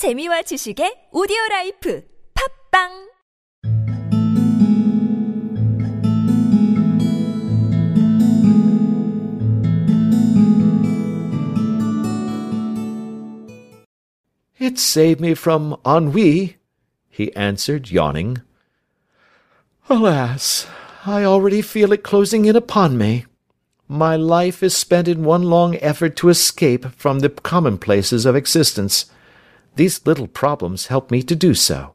재미와 지식의 오디오 라이프 팝빵 It saved me from ennui, he answered, yawning. Alas, I already feel it closing in upon me. My life is spent in one long effort to escape from the commonplaces of existence. These little problems help me to do so.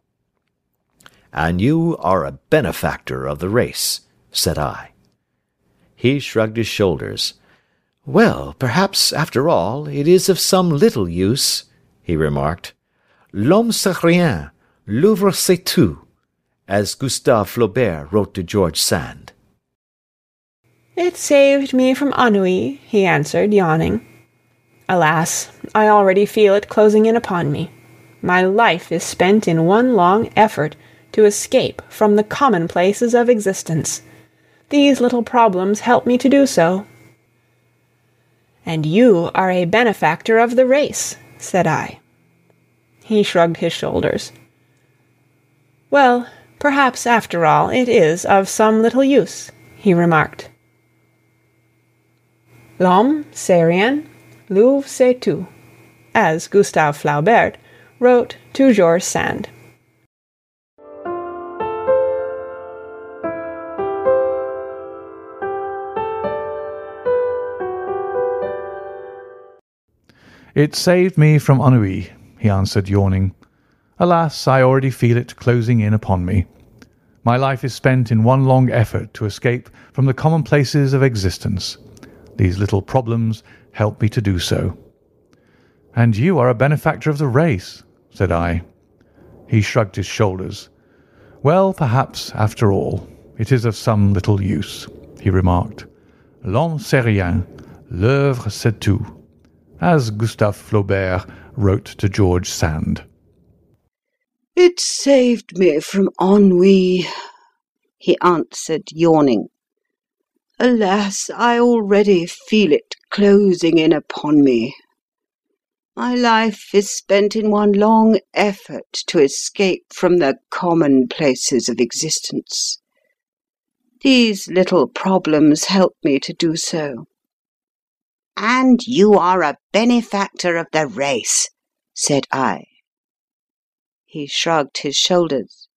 And you are a benefactor of the race, said I. He shrugged his shoulders. Well, perhaps, after all, it is of some little use, he remarked. L'homme c'est rien, l'oeuvre c'est tout, as Gustave Flaubert wrote to George Sand. It saved me from ennui, he answered, yawning. Alas, I already feel it closing in upon me. My life is spent in one long effort to escape from the commonplaces of existence. These little problems help me to do so. And you are a benefactor of the race, said I. He shrugged his shoulders. Well, perhaps after all it is of some little use, he remarked. L'homme c'est rien, l'oeuvre c'est tout, as Gustave Flaubert wrote to George Sand. It saved me from ennui, he answered, yawning. Alas, I already feel it closing in upon me. My life is spent in one long effort to escape from the commonplaces of existence. These little problems help me to do so. And you are a benefactor of the race, said I. He shrugged his shoulders. Well, perhaps, after all, it is of some little use, he remarked. L'homme c'est rien, l'œuvre c'est tout, as Gustave Flaubert wrote to George Sand. It saved me from ennui, he answered, yawning. Alas, I already feel it closing in upon me. My life is spent in one long effort to escape from the commonplaces of existence. These little problems help me to do so. And you are a benefactor of the race, said I. He shrugged his shoulders.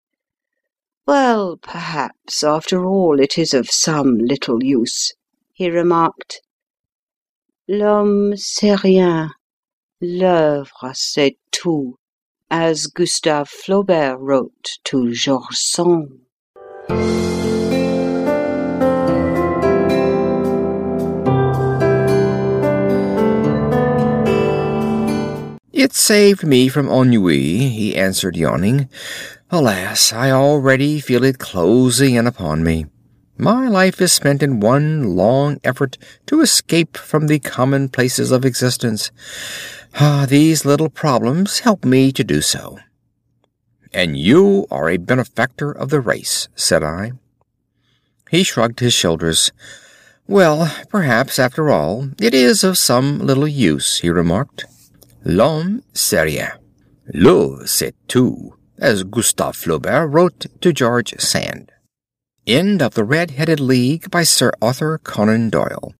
Well, perhaps, after all, it is of some little use, he remarked. L'homme c'est rien, l'œuvre c'est tout, as Gustave Flaubert wrote to George Sand. It saved me from ennui, he answered, yawning. Alas, I already feel it closing in upon me. My life is spent in one long effort to escape from the commonplaces of existence. Ah, these little problems help me to do so. And you are a benefactor of the race, said I. He shrugged his shoulders. Well, perhaps, after all, it is of some little use, he remarked. L'homme c'est rien. L'eau c'est tout, as Gustave Flaubert wrote to George Sand. End of The Red-Headed League by Sir Arthur Conan Doyle.